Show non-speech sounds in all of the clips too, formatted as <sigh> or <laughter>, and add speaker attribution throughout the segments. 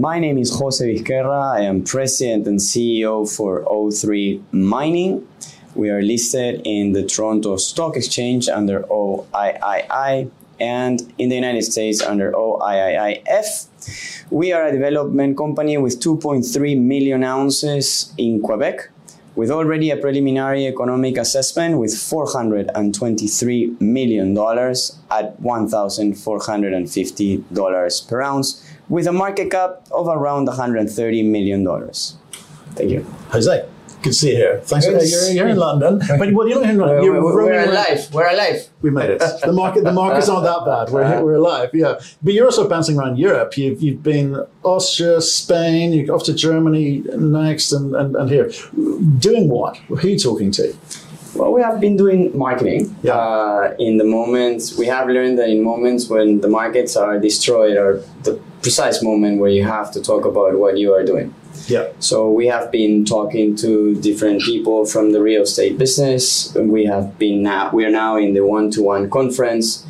Speaker 1: My name is Jose Vizquerra. I am president and CEO for O3 Mining. We are listed in the Toronto Stock Exchange under OIII and in the United States under OIIF. We are a development company with 2.3 million ounces in Quebec, with already a preliminary economic assessment with $423 million at $1,450 per ounce, with a market cap of around $130 million. Thank you.
Speaker 2: Jose, good to see you here. Thanks for
Speaker 3: Yes.
Speaker 2: you're, you're in London, <laughs> but well, you're not in London. You're
Speaker 3: we're,
Speaker 2: roaming
Speaker 3: we're alive. We're alive.
Speaker 2: We made it. The market, the markets aren't that bad. We're,
Speaker 3: Uh-huh.
Speaker 2: we're alive, yeah. But you're also bouncing around Europe. You've, you've been Austria, Spain, you're off to Germany next, and, and, and here. Doing what? Who are you talking to?
Speaker 1: Well, we have been doing marketing.
Speaker 2: Yeah.
Speaker 1: Uh, in the moments, we have learned that in moments when the markets are destroyed are the precise moment where you have to talk about what you are doing.
Speaker 2: Yeah.
Speaker 1: So we have been talking to different people from the real estate business. We have been now we are now in the one-to-one conference.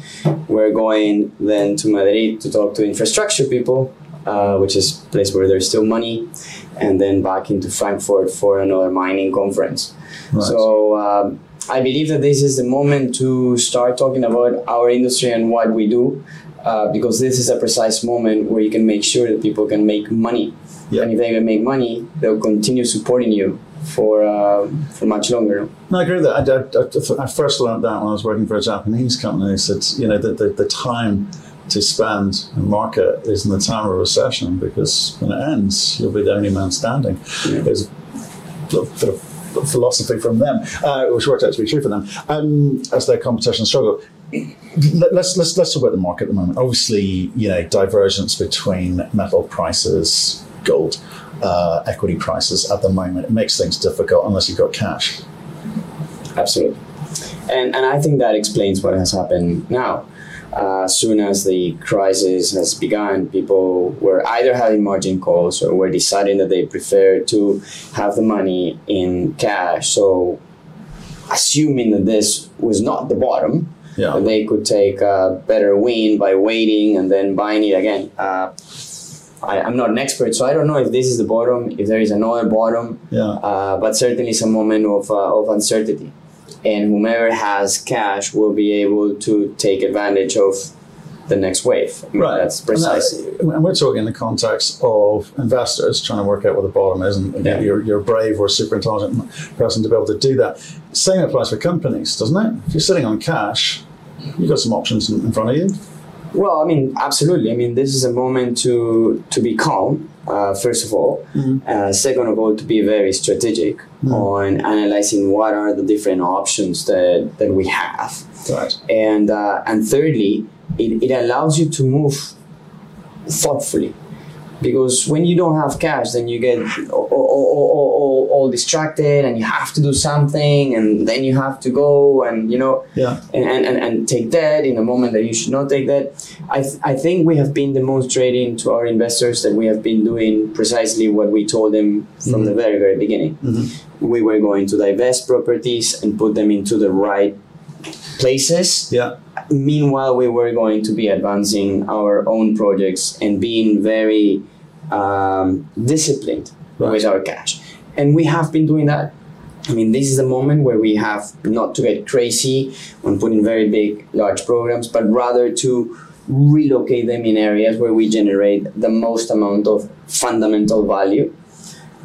Speaker 1: We're going then to Madrid to talk to infrastructure people, uh, which is a place where there's still money, and then back into Frankfurt for another mining conference.
Speaker 2: Right.
Speaker 1: So um, I believe that this is the moment to start talking about our industry and what we do, uh, because this is a precise moment where you can make sure that people can make money.
Speaker 2: Yeah.
Speaker 1: And if they can make money, they'll continue supporting you for uh, for much longer.
Speaker 2: No, I agree with that. I, I, I, first learned that when I was working for a Japanese company. They said, you know, the, the, the time to spend and market is in the time of recession because when it ends, you'll be the only man standing. There's a little bit of philosophy from them, uh, which worked out to be true for them, um, as their competition struggle. Let- Let's, let's let's talk about the market at the moment. Obviously, you know, divergence between metal prices, gold, uh, equity prices at the moment. It makes things difficult unless you've got cash.
Speaker 1: Absolutely. And, and I think that explains what has happened now. Uh, as soon as the crisis has begun, people were either having margin calls or were deciding that they prefer to have the money in cash. So, assuming that this was not the bottom,
Speaker 2: Yeah.
Speaker 1: they could take a better win by waiting and then buying it again. Uh, I, I'm not an expert, so I don't know if this is the bottom, if there is another bottom
Speaker 2: Yeah.
Speaker 1: uh, but certainly it's a moment of, uh, of uncertainty. And whomever has cash will be able to take advantage of the next wave. I mean, That's precisely.
Speaker 2: And, that- and we're talking in the context of investors trying to work out what the bottom is, and
Speaker 1: Yeah.
Speaker 2: you're, you're a brave or super intelligent person to be able to do that. Same applies for companies, doesn't it? If you're sitting on cash, you've got some options in, front of you.
Speaker 1: Well, I mean, absolutely. I mean, this is a moment to to be calm. Uh, first of all, uh, second of all, to be very strategic on analyzing what are the different options that that we have.
Speaker 2: Right.
Speaker 1: and uh, and thirdly, it, it allows you to move thoughtfully, because when you don't have cash, then you get all, all, all, all, distracted, and you have to do something, and then you have to go, and you know,
Speaker 2: Yeah.
Speaker 1: and, and, and, and take that in a moment that you should not take that. I, th- I think we have been demonstrating to our investors that we have been doing precisely what we told them from the mm-hmm. very, very beginning. Mm-hmm. We were going to divest properties and put them into the right places.
Speaker 2: Yeah.
Speaker 1: Meanwhile, we were going to be advancing our own projects and being very um, disciplined with our cash. And we have been doing that. I mean, this is the moment where we have not to get crazy on putting very big, large programs, but rather to relocate them in areas where we generate the most amount of fundamental value.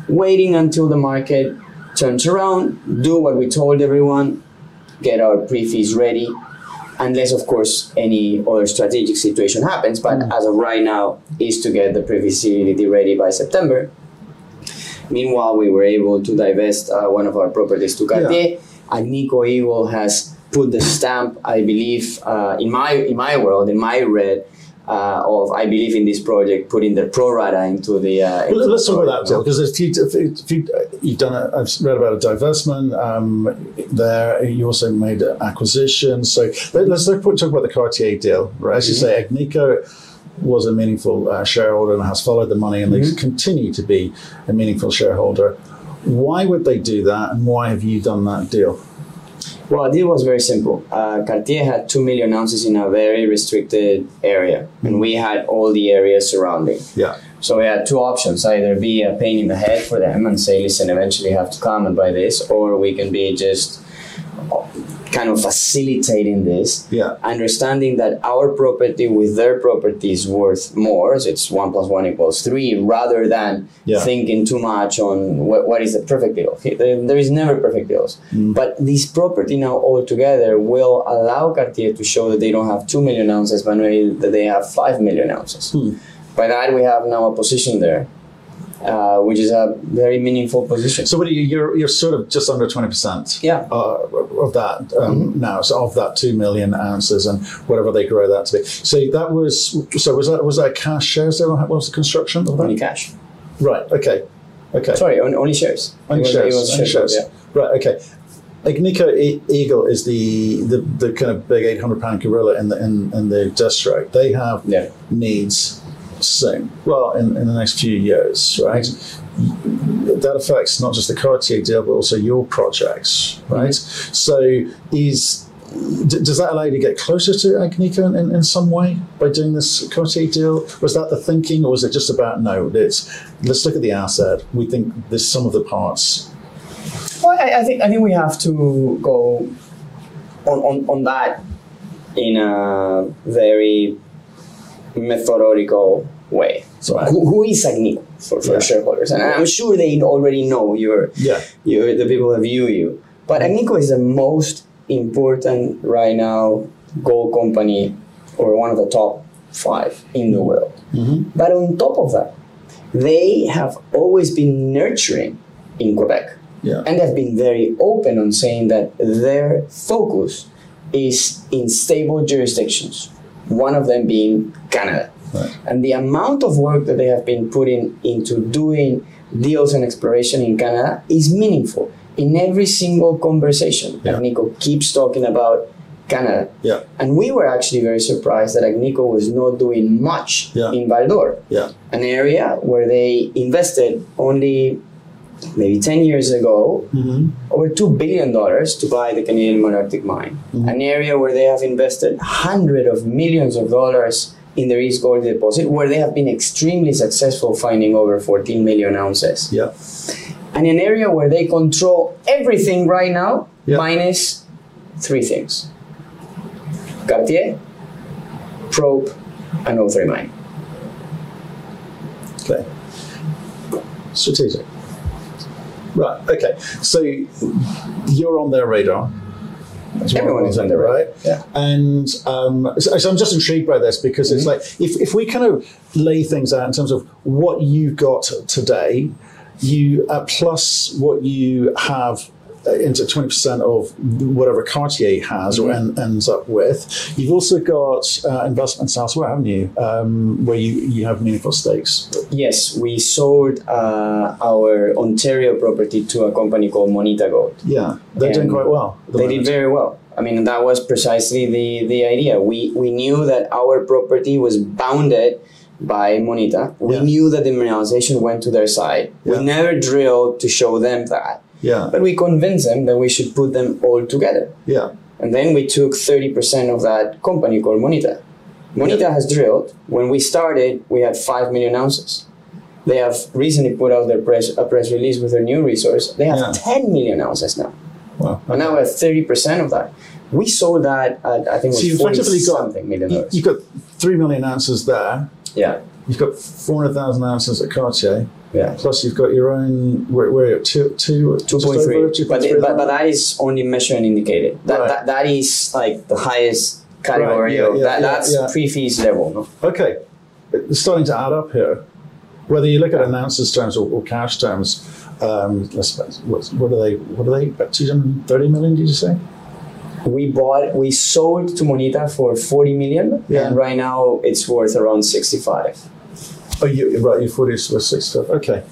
Speaker 1: Waiting until the market turns around, do what we told everyone, get our pre-fees ready, unless of course any other strategic situation happens. But as of right now, is to get the pre-feasibility ready by September. Meanwhile, we were able to divest uh, one of our properties to Cartier. Agnico Eagle has put the stamp, I believe, uh, in my in my world, in my red. Uh, of I believe in this project, putting the pro rata into the. Uh, into
Speaker 2: let's
Speaker 1: the
Speaker 2: talk about that, because if you, if, if you, you've done a, I've read about a divestment um, there. You also made an acquisition. So let, us talk about the Cartier deal, right? As you say, Agnico was a meaningful uh, shareholder and has followed the money, and they continue to be a meaningful shareholder. Why would they do that, and why have you done that deal?
Speaker 1: Well, the deal was very simple. Uh, Cartier had 2 million ounces in a very restricted area, and we had all the areas surrounding.
Speaker 2: Yeah,
Speaker 1: So we had two options: either be a pain in the head for them and say, "Listen, eventually you have to come and buy this," or we can be just kind of facilitating this,
Speaker 2: Yeah.
Speaker 1: understanding that our property with their property is worth more. So it's one plus one equals three, rather than
Speaker 2: Yeah.
Speaker 1: thinking too much on what, what is the perfect deal. There, is never perfect deals, but this property now all together will allow Cartier to show that they don't have two million ounces, but that they have five million ounces. By that, we have now a position there, uh, which is a very meaningful position.
Speaker 2: So what are you? You're you're sort of just under twenty percent.
Speaker 1: Yeah.
Speaker 2: Uh, of that um, now, so of that two million ounces and whatever they grow that to be. So that was so was that was that cash shares there? What was the construction of
Speaker 1: Only cash.
Speaker 2: Right. Okay. Okay.
Speaker 1: Sorry, on, only shares.
Speaker 2: Only
Speaker 1: was-
Speaker 2: shares. only
Speaker 1: shares,
Speaker 2: shares.
Speaker 1: yeah.
Speaker 2: Right. Okay. Agnico E- Eagle is the, the, the kind of big eight hundred pound gorilla in the in, in the district. They have
Speaker 1: Yeah.
Speaker 2: needs soon. Well, in, in the next few years, right? That affects not just the Cartier deal, but also your projects, right? So, is d- does that allow you to get closer to Agnico in, in, in some way by doing this Cartier deal? Was that the thinking, or was it just about no? It's let's look at the asset. We think there's some of the parts.
Speaker 1: Well, I, I think I think we have to go on, on, on that in a very methodical way. So
Speaker 2: Right.
Speaker 1: who, who is Agnico for, for
Speaker 2: Yeah.
Speaker 1: shareholders? And I'm sure they already know you're,
Speaker 2: Yeah.
Speaker 1: you're the people that view you. But mm-hmm. Agnico is the most important right now gold company or one of the top five in the world. Mm-hmm. But on top of that, they have always been nurturing in Quebec.
Speaker 2: Yeah.
Speaker 1: And they've been very open on saying that their focus is in stable jurisdictions, one of them being Canada.
Speaker 2: Right.
Speaker 1: And the amount of work that they have been putting into doing deals and exploration in Canada is meaningful. In every single conversation,
Speaker 2: Yeah.
Speaker 1: Agnico keeps talking about Canada.
Speaker 2: Yeah.
Speaker 1: And we were actually very surprised that Agnico was not doing much
Speaker 2: Yeah.
Speaker 1: in Val d'Or
Speaker 2: Yeah.
Speaker 1: an area where they invested only maybe 10 years ago mm-hmm. over $2 billion to buy the Canadian Malartic mine. Mm-hmm. An area where they have invested hundreds of millions of dollars in the East Gouldie deposit, where they have been extremely successful finding over 14 million ounces.
Speaker 2: Yeah.
Speaker 1: And an area where they control everything right now,
Speaker 2: Yeah.
Speaker 1: minus three things Cartier, Probe, and O3 Mine.
Speaker 2: Okay. Strategic. Right. Okay. So you're on their radar. That's
Speaker 1: Everyone is on
Speaker 2: saying, right?
Speaker 1: yeah.
Speaker 2: And um, so, so I'm just intrigued by this because
Speaker 1: Mm-hmm.
Speaker 2: it's like if, if we kind of lay things out in terms of what you've got today, you uh, plus what you have into 20% of whatever Cartier has or
Speaker 1: Mm-hmm.
Speaker 2: en- ends up with. You've also got uh, investments elsewhere, haven't you? Um, where you, you have meaningful stakes.
Speaker 1: Yes, we sold uh, our Ontario property to a company called Moneta Gold.
Speaker 2: Yeah, they're doing quite well. the
Speaker 1: They
Speaker 2: moment.
Speaker 1: did very well. I mean, that was precisely the, the idea. We, we knew that our property was bounded by Monita. We
Speaker 2: Yeah.
Speaker 1: knew that the mineralization went to their side.
Speaker 2: Yeah.
Speaker 1: We never drilled to show them that.
Speaker 2: Yeah,
Speaker 1: But we convinced them that we should put them all together.
Speaker 2: yeah,
Speaker 1: And then we took 30% of that company called Moneta. Moneta has drilled. When we started, we had 5 million ounces. They have recently put out their press, a press release with their new resource. They have
Speaker 2: Yeah.
Speaker 1: 10 million ounces now.
Speaker 2: well,
Speaker 1: And now we're at 30% of that. We sold that at, I think
Speaker 2: So you've
Speaker 1: 40
Speaker 2: effectively got
Speaker 1: something million dollars.
Speaker 2: you've got three million ounces there.
Speaker 1: Yeah,
Speaker 2: You've got four hundred thousand ounces at Cartier.
Speaker 1: Yeah.
Speaker 2: Plus, you've got your own. Where, where are you at? two, two,
Speaker 1: 2.3. But,
Speaker 2: 2.3
Speaker 1: but, but that is only measured and indicated. That,
Speaker 2: Right.
Speaker 1: that, that is like the highest category
Speaker 2: yeah,
Speaker 1: of
Speaker 2: yeah,
Speaker 1: that.
Speaker 2: yeah,
Speaker 1: that's
Speaker 2: yeah.
Speaker 1: pre-fees level. No?
Speaker 2: okay, it's starting to add up here. Whether you look at it in terms or, or cash terms, um, let's, what, what are they? What are they? About two hundred thirty million? Did you say?
Speaker 1: We bought, we sold to Moneta for 40 million,
Speaker 2: Yeah.
Speaker 1: and right now it's worth around 65.
Speaker 2: Oh, you, you're right. You're forty was six stuff. Okay.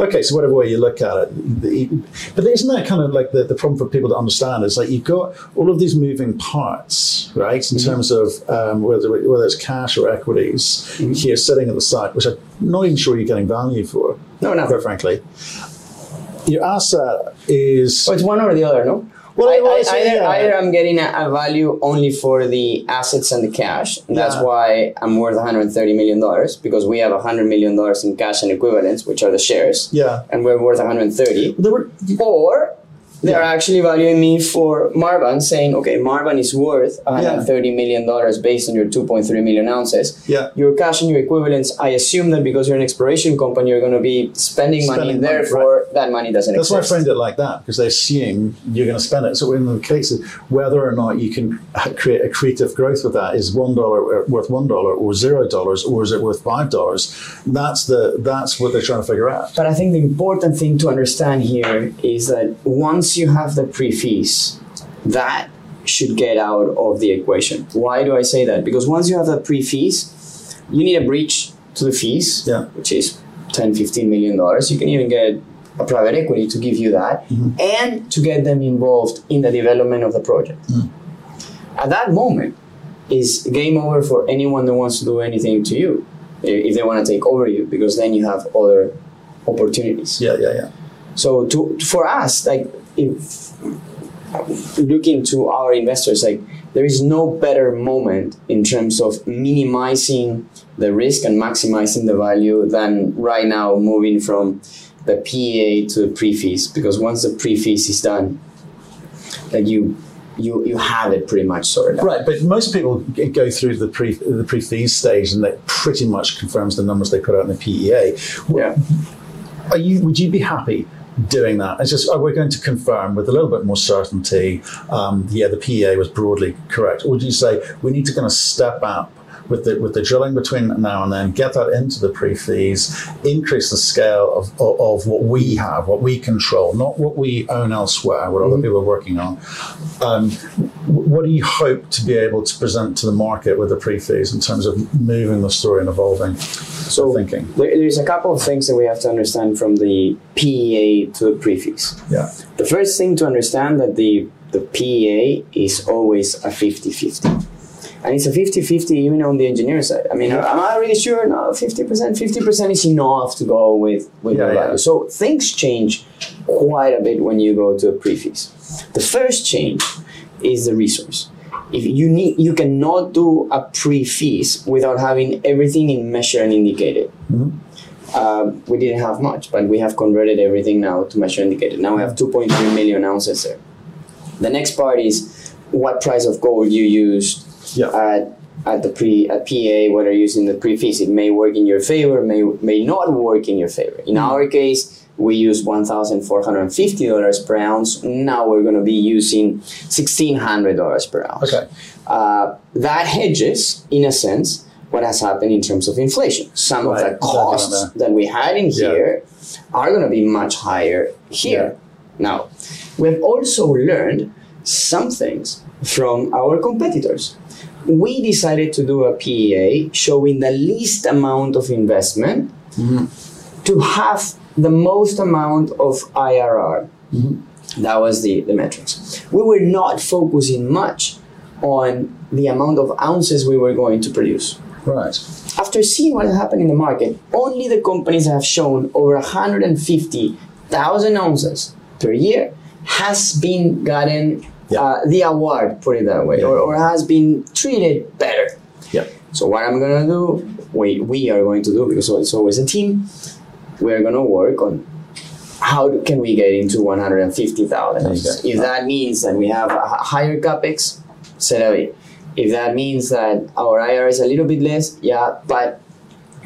Speaker 2: Okay, so whatever way you look at it, the, but isn't that kind of like the, the problem for people to understand? Is like you've got all of these moving parts, right? In terms of um, whether whether it's cash or equities here sitting at the side, which I'm not even sure you're getting value for.
Speaker 1: No, no.
Speaker 2: quite frankly. Your asset is
Speaker 1: So it's one or the other, no?
Speaker 2: Well,
Speaker 1: I, I- either,
Speaker 2: yeah.
Speaker 1: either I'm getting a, a value only for the assets and the cash. And That's
Speaker 2: Yeah.
Speaker 1: why I'm worth 130 million dollars because we have 100 million dollars in cash and equivalents, which are the shares,
Speaker 2: Yeah.
Speaker 1: and we're worth 130.
Speaker 2: There were,
Speaker 1: Or they're
Speaker 2: Yeah.
Speaker 1: actually valuing me for Marban, saying, okay, Marban is worth 130 million dollars based on your 2.3 million ounces.
Speaker 2: yeah.
Speaker 1: Your cash and your equivalents, I assume that because you're an exploration company, you're going to be spending, money,
Speaker 2: Spending money,
Speaker 1: therefore that money doesn't
Speaker 2: That's why I
Speaker 1: exist.
Speaker 2: framed it like that because they assume you're going to spend it. So in the cases whether or not you can create accretive growth with that is one dollar uh, worth one dollar or zero dollars or is it worth five dollars? That's the that's what they're trying to figure out.
Speaker 1: But I think the important thing to understand here is that once you have the pre-fees, that should get out of the equation. Why do I say that? Because once you have the pre-fees, you need a breach to the fees,
Speaker 2: Yeah.
Speaker 1: which is 10, 15 million dollars. You can even get a private equity to give you that mm-hmm. and to get them involved in the development of the project. Mm. At that moment is game over for anyone that wants to do anything to you if they want to take over you because then you have other opportunities.
Speaker 2: Yeah, yeah, yeah.
Speaker 1: So to for us, like looking to our investors, like there is no better moment in terms of minimizing the risk and maximizing the value than right now moving from the PEA to the pre-fees because once the pre-fees is done, like you you you have it pretty much sorted out.
Speaker 2: Right, but most people go through the pre the pre fees stage and that pretty much confirms the numbers they put out in the PEA.
Speaker 1: Yeah.
Speaker 2: Are you? Would you be happy doing that? It's just oh, we're going to confirm with a little bit more certainty. Um, yeah, the PEA was broadly correct. Or would you say we need to kind of step up? With the, with the drilling between now and then, get that into the pre fees, increase the scale of, of, of what we have, what we control, not what we own elsewhere, what other people are working on. Um, what do you hope to be able to present to the market with the pre fees in terms of moving the story and evolving
Speaker 1: So
Speaker 2: thinking?
Speaker 1: there's a couple of things that we have to understand from the PEA to the pre-fees.
Speaker 2: Yeah.
Speaker 1: The first thing to understand that the the PEA is always a 50-50. And it's a 50-50 even on the engineer side. I mean, am I really sure? No, 50%. 50% is enough to go with, with
Speaker 2: Yeah,
Speaker 1: the
Speaker 2: yeah.
Speaker 1: value. So things change quite a bit when you go to a pre-fees. The first change is the resource. If you need, you cannot do a pre-fees without having everything in measure and indicated. Um, we didn't have much, but we have converted everything now to measure indicated. Now we have 2.3 million ounces there. The next part is what price of gold you used
Speaker 2: Yeah.
Speaker 1: at at the pre at PA, whether using the pre-fees. It may work in your favor, may may not work in your favor. In our case, we use one thousand four hundred and fifty dollars per ounce. Now we're going to be using sixteen hundred dollars per ounce.
Speaker 2: Okay.
Speaker 1: Uh, that hedges, in a sense, what has happened in terms of inflation. Some
Speaker 2: Right,
Speaker 1: of the costs that we had in
Speaker 2: Yeah.
Speaker 1: here are going to be much higher here. Now, we've also learned some things from our competitors. We decided to do a PEA showing the least amount of investment to have the most amount of IRR. That was the, the metrics. We were not focusing much on the amount of ounces we were going to produce.
Speaker 2: Right.
Speaker 1: After seeing what happened in the market, only the companies that have shown over 150,000 ounces per year has been gotten
Speaker 2: Yeah.
Speaker 1: uh, the award, put it that way, or, or has been treated better.
Speaker 2: Yeah.
Speaker 1: So what I'm gonna do, we, we are going to do, because it's always a team, we're gonna work on how do- can we get into 150,000
Speaker 2: There you go.
Speaker 1: If that means that we have a higher capex, set. If that means that our IR is a little bit less, yeah, but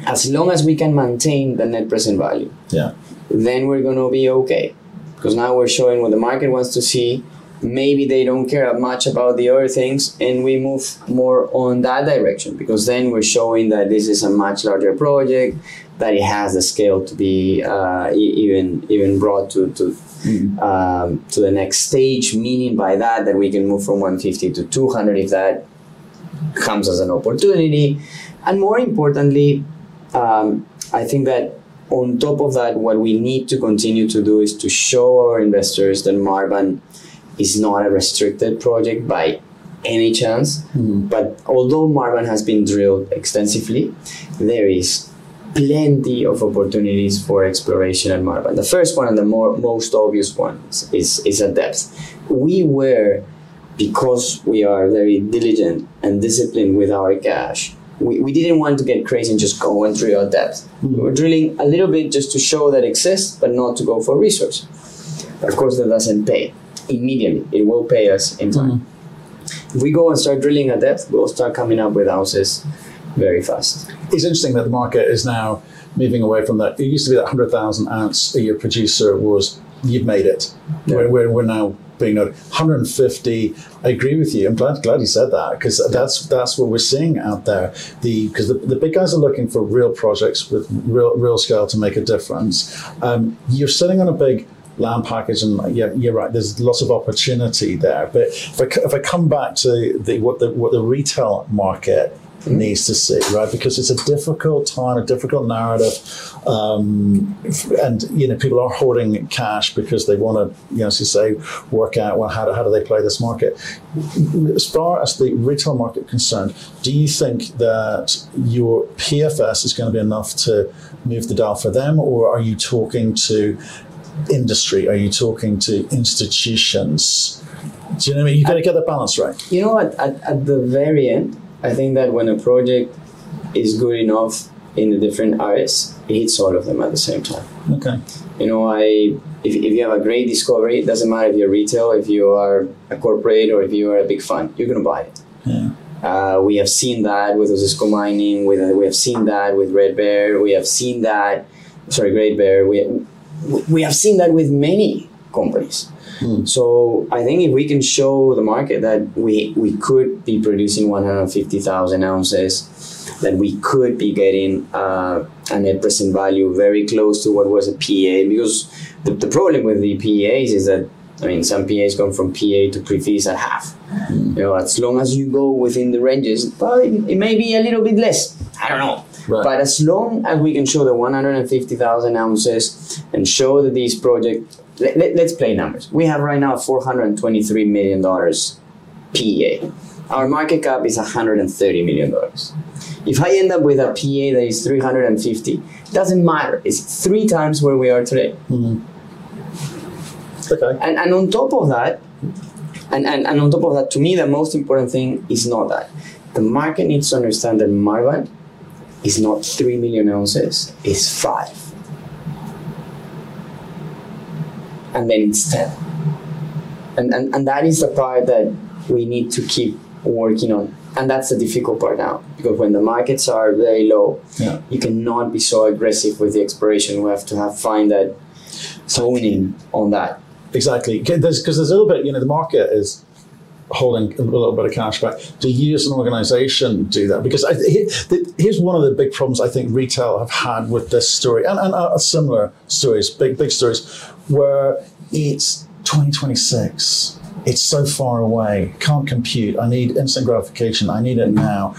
Speaker 1: as long as we can maintain the net present value,
Speaker 2: Yeah.
Speaker 1: then we're gonna be okay. Because now we're showing what the market wants to see. Maybe they don't care much about the other things, and we move more on that direction. Because then we're showing that this is a much larger project, that it has the scale to be uh, even even brought to to um, to the next stage. Meaning by that that we can move from 150 to 200 if that comes as an opportunity, and more importantly, um, I think that on top of that, what we need to continue to do is to show our investors that Marban is not a restricted project by any chance. Mm-hmm. But although Marban has been drilled extensively, there is plenty of opportunities for exploration at Marban. The first one and the more, most obvious one is, is at depth. We were, because we are very diligent and disciplined with our cash, we, we didn't want to get crazy and just go and drill at depth. Mm-hmm. We were drilling a little bit just to show that it exists, but not to go for resource. Of course, that doesn't pay immediately. It will pay us in time. If we go and start drilling at depth, we'll start coming up with ounces very fast.
Speaker 2: It's interesting that the market is now moving away from that. It used to be that 100,000 ounce a year producer was, you've made it.
Speaker 1: Yeah.
Speaker 2: We're, we're, we're now being noted. 150, I agree with you. I'm glad, glad you said that because that's that's what we're seeing out there. The Because the, the big guys are looking for real projects with real, real scale to make a difference. Um, you're sitting on a big land package and yeah, you're right. There's lots of opportunity there. But if I, if I come back to the what the what the retail market needs to see, right? Because it's a difficult time, a difficult narrative, um, and you know people are hoarding cash because they want to, you know, as you say, work out well how do, how do they play this market. As far as the retail market concerned, do you think that your PFS is going to be enough to move the dial for them, or are you talking to industry? Are you talking to institutions? Do you know what I mean? You've got to get the balance right.
Speaker 1: You know what? At, at the very end, I think that when a project is good enough in the different areas, it hits all of them at the same time.
Speaker 2: Okay.
Speaker 1: You know, I if, if you have a great discovery, it doesn't matter if you're retail, if you are a corporate, or if you are a big fund, you're gonna buy it.
Speaker 2: Yeah.
Speaker 1: Uh, we have seen that with Osisko Mining. With we have seen that with Red Bear. We have seen that. Sorry, Great Bear. We we have seen that with many companies. So I think if we can show the market that we we could be producing 150,000 ounces, that we could be getting uh, a net present value very close to what was a PA, because the, the problem with the PAs is that I mean some PAs come from PA to pre-fees at half. You know, as long as you go within the ranges, well, it, it may be a little bit less. I don't know.
Speaker 2: Right.
Speaker 1: But as long as we can show the 150,000 ounces and show that these projects, let, let, us play numbers. We have right now $423 million PEA. Our market cap is $130 million. If I end up with a PA that is 350, doesn't matter. It's three times where we are today. Mm-hmm.
Speaker 2: Okay.
Speaker 1: And, and on top of that, and, and, and on top of that, to me, the most important thing is not that. The market needs to understand that Marban is not 3 million ounces, it's 5. And then it's 10. And, and, and that is the part that we need to keep working on. And that's the difficult part now, because when the markets are very low,
Speaker 2: Yeah.
Speaker 1: you cannot be so aggressive with the exploration. We have to have find that toning on that.
Speaker 2: Exactly. Because there's, there's a little bit, you know, the market is holding a little bit of cash back. Do you as an organization do that? Because I, here's one of the big problems I think retail have had with this story and, and uh, similar stories, big, big stories, where it's 2026. It's so far away. Can't compute. I need instant gratification. I need it now.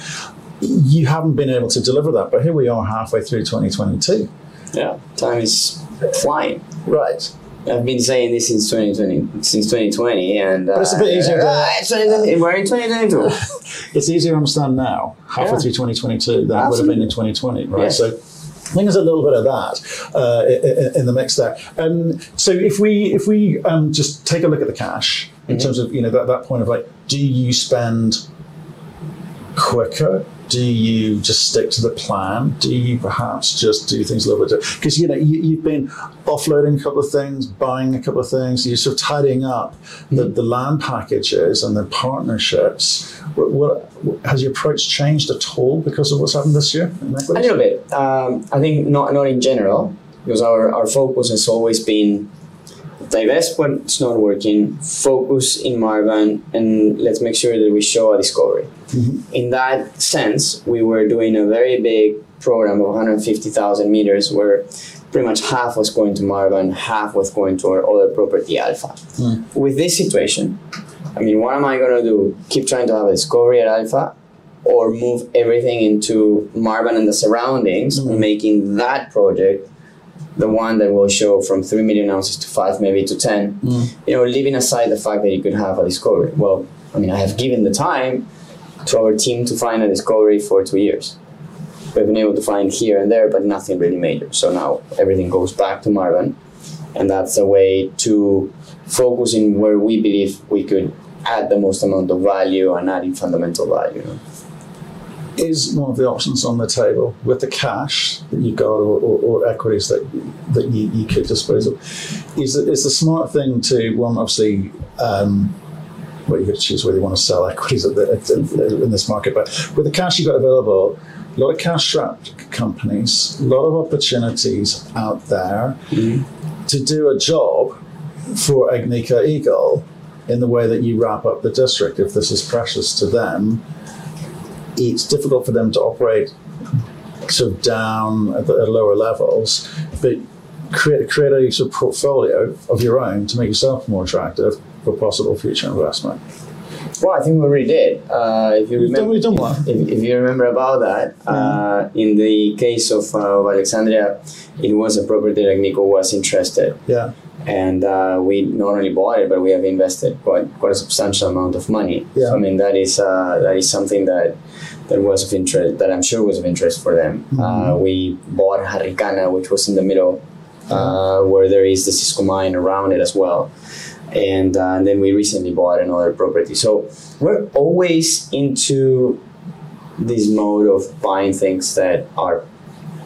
Speaker 2: You haven't been able to deliver that, but here we are halfway through 2022.
Speaker 1: Yeah, time is flying.
Speaker 2: Right.
Speaker 1: I've been saying this since 2020, since 2020, and uh,
Speaker 2: But it's a bit easier to-
Speaker 1: Ah, it's 2020 we're in 2022. <laughs>
Speaker 2: it's easier to understand now, halfway
Speaker 1: Yeah.
Speaker 2: through 2022, than it would have been in 2020, right?
Speaker 1: Yeah.
Speaker 2: So I think there's a little bit of that uh, in the mix there. Um, so if we if we um, just take a look at the cash in terms of you know that, that point of like, do you spend quicker? Do you just stick to the plan? Do you perhaps just do things a little bit different? Because you know you, you've been offloading a couple of things, buying a couple of things. You're sort of tidying up the, the land packages and the partnerships. What, what has your approach changed at all because of what's happened this year?
Speaker 1: A little bit. Um, I think not not in general, because our, our focus has always been divest when it's not working, focus in Marban, and let's make sure that we show a discovery. Mm-hmm. In that sense, we were doing a very big program of 150,000 meters where pretty much half was going to Marban, half was going to our other property Alpha. Hmm. With this situation, I mean, what am I going to do? Keep trying to have a discovery at Alpha or move everything into Marban and the surroundings, hmm. making that project the one that will show from 3 million ounces to 5, maybe to 10. Mm. You know, leaving aside the fact that you could have a discovery. Well, I mean, I have given the time to our team to find a discovery for two years. we've been able to find here and there, but nothing really major. So now everything goes back to Marban, and that's a way to focus in where we believe we could add the most amount of value and adding fundamental value.
Speaker 2: Is one of the options on the table. With the cash that you got or, or, or equities that that you, you could dispose of is is the smart thing to one obviously um, well you could choose whether you want to sell equities at the, at, the- in this market but with the cash you've got available a lot of cash strapped companies a lot of opportunities out there to do a job for Agnico Eagle in the way that you wrap up the district if this is precious to them it's difficult for them to operate sort of down at, the, at lower levels, but create, create a sort of portfolio of your own to make yourself more attractive for possible future investment.
Speaker 1: Well, I think we already did. Uh, if you
Speaker 2: We've done,
Speaker 1: remember,
Speaker 2: we've done one.
Speaker 1: if, if you remember about that, uh, in the case of, uh, of Alexandria, it was a property that Nico was interested,
Speaker 2: Yeah,
Speaker 1: and uh, we not only bought it, but we have invested quite quite a substantial amount of money.
Speaker 2: Yeah.
Speaker 1: So, I mean, that is uh, that is something that that was of interest, that I'm sure was of interest for them. Uh, we bought Harricana, which was in the middle, uh, where there is the Cisco mine around it as well. And, uh, and then we recently bought another property. So we're always into this mode of buying things that are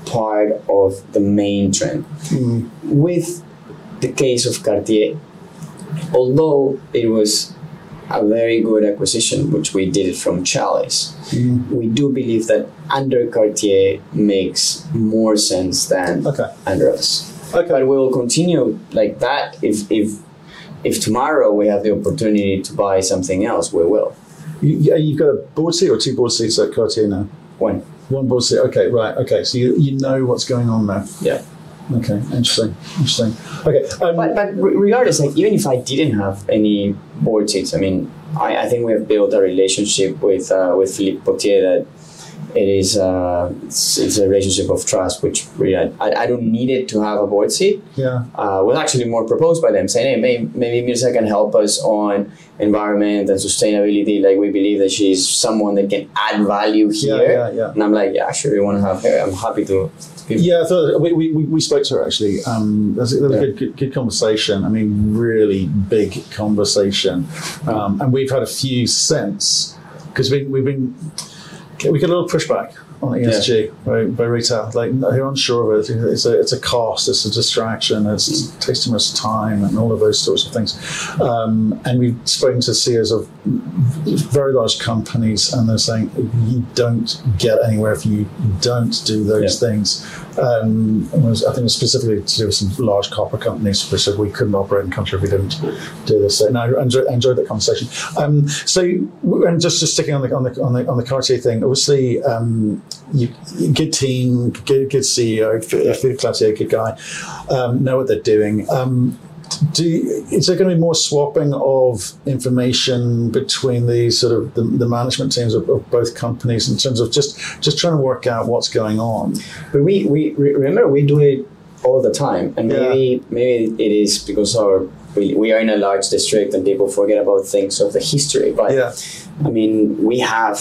Speaker 1: part of the main trend. With the case of Cartier, although it was a very good acquisition, which we did it from Chalice, mm-hmm. we do believe that under Cartier makes more sense than
Speaker 2: Okay.
Speaker 1: under us.
Speaker 2: Okay.
Speaker 1: But we will continue like that if if if tomorrow we have the opportunity to buy something else, we will.
Speaker 2: you, yeah, you've got a board seat or two board seats at Cartier now.
Speaker 1: When?
Speaker 2: One board seat. Okay, right. Okay, so you, you know what's going on there.
Speaker 1: Yeah.
Speaker 2: Okay, interesting. Interesting. Okay. Um,
Speaker 1: But, but regardless, like even if I didn't have any board seats, I mean, I, I think we have built a relationship with uh, with Philippe Cloutier that it is uh, it's, it's a relationship of trust, which really I, I don't need it to have a board seat.
Speaker 2: yeah.
Speaker 1: Uh, was actually more proposed by them, saying, "Hey, maybe, maybe Mirza can help us on environment and sustainability. Like we believe that she's someone that can add value here.
Speaker 2: Yeah,
Speaker 1: here."
Speaker 2: yeah, yeah.
Speaker 1: And I'm like, "Yeah, sure, we want to have her. I'm happy to."
Speaker 2: Yeah, thought we, we, we- spoke to her actually. Um, there was, a- there was a good, good, good conversation. I mean, really big conversation. Um, and we've had a few since because we, we've been, we get a little pushback on ESG by, by retail. Like, they're unsure of it. It's a, it's a cost, it's a distraction, it's, it takes too much time, and all of those sorts of things. Um, and we've spoken to CEOs of very large companies, and they're saying, you don't get anywhere if you don't do those
Speaker 1: Yeah.
Speaker 2: things. Um, was, I think specifically to do with some large copper companies which said we couldn't operate in country if we didn't do this. No, I enjoyed, enjoyed that conversation. Um, so and just, just sticking on the on the on the, on the Cartier thing, obviously um, you, good team, good good CEO, Philippe Cloutier, good guy, um, know what they're doing. Um, do is there going to be more swapping of information between the sort of the, the management teams of, of both companies in terms of just just trying to work out what's going on?
Speaker 1: But we, we remember we do it all the time, and
Speaker 2: Yeah.
Speaker 1: maybe maybe it is because our we, we are in a large district and people forget about things of the history. But
Speaker 2: Yeah.
Speaker 1: I mean, we have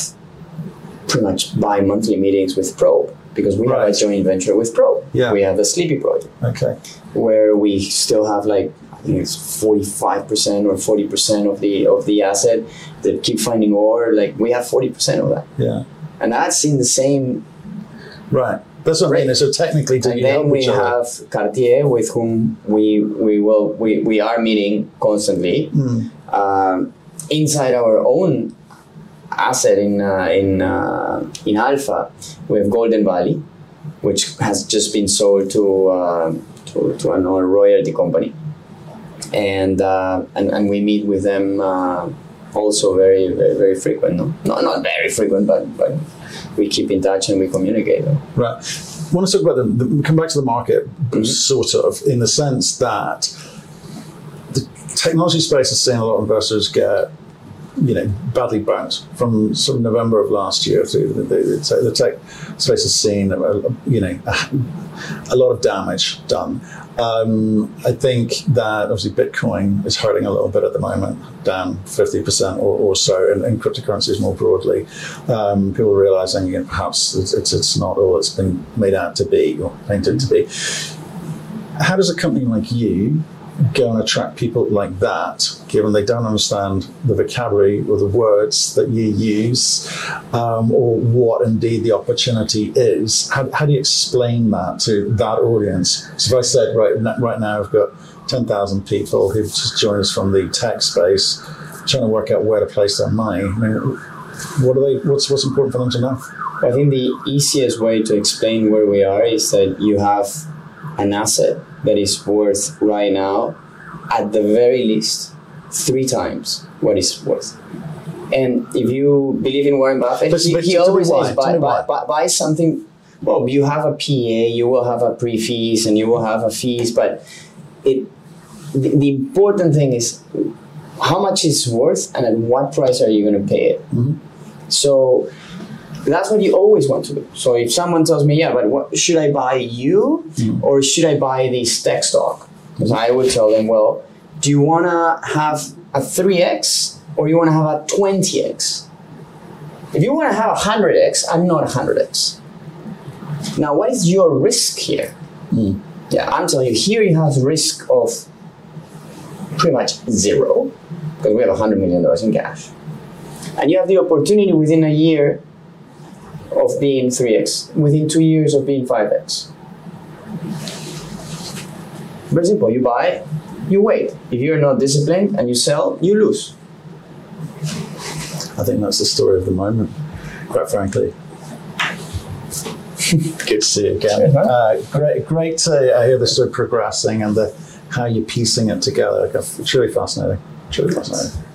Speaker 1: pretty much bi-monthly meetings with Probe because we have a joint venture with Probe.
Speaker 2: Yeah.
Speaker 1: We have the Sleepy project
Speaker 2: Okay.
Speaker 1: where we still have like I think it's forty five percent or forty percent of the of the asset that keep finding ore. Like we have forty percent of that,
Speaker 2: Yeah.
Speaker 1: and that's in the same
Speaker 2: Right. That's what I mean.
Speaker 1: Right.
Speaker 2: So technically,
Speaker 1: and then we have Cartier, with whom we we will we, we are meeting constantly
Speaker 2: Mm.
Speaker 1: um, inside our own asset in uh, in uh, in Alpha. We have Golden Valley, which has just been sold to uh, to, to another royalty company, and uh, and and we meet with them. Uh, also very, very very frequent no? not not very frequent but but we keep in touch and we communicate
Speaker 2: Right. I want to talk about the, the come back to the market, sort of, in the sense that the technology space is seeing a lot of investors get you know, badly burnt from sort of November of last year through the, the, the tech space has seen, you know, a, lot of damage done. Um, I think that obviously Bitcoin is hurting a little bit at the moment, down 50% or, or so, and, and, cryptocurrencies more broadly. Um, people realizing you know, perhaps it's, it's, it's not all it's been made out to be or painted to be. How does a company like you go and attract people like that, given they don't understand the vocabulary or the words that you use, um, or what indeed the opportunity is. How, how do you explain that to that audience? So if I said, right, right now I've got 10,000 people who've just joined us from the tech space, trying to work out where to place their money, I mean, what are they, what's, what's important for them to know?
Speaker 1: I think the easiest way to explain where we are is that you have an asset that is worth right now, at the very least, three times what it's worth. And if you believe in Warren Buffett,
Speaker 2: but,
Speaker 1: he,
Speaker 2: but
Speaker 1: he always says buy,
Speaker 2: buy,
Speaker 1: buy, buy something. Well, you have a PA, you will have a pre-fees, and you will have a fees, but it. The, the important thing is how much it's worth and at what price are you going to pay it.
Speaker 2: Mm-hmm.
Speaker 1: So that's what you always want to do. So if someone tells me, yeah, but what should I buy you
Speaker 2: Mm.
Speaker 1: or should I buy this tech stock? Because I would tell them, well, do you want to have a 3x or you want to have a 20x? If you want to have a 100x, I'm not a 100x. Now, what is your risk here?
Speaker 2: Mm.
Speaker 1: Yeah, I'm telling you, here you have risk of pretty much zero because we have $100 million in cash. And you have the opportunity within a year of being 3x, within two years of being 5x. Very simple. You buy, you wait. If you're not disciplined and you sell, you lose.
Speaker 2: I think that's the story of the moment, quite frankly. <laughs> Good to see you again.
Speaker 1: Sure,
Speaker 2: uh, great, great to uh, hear the story progressing and the how you're piecing it together. It's really fascinating. It's really fascinating.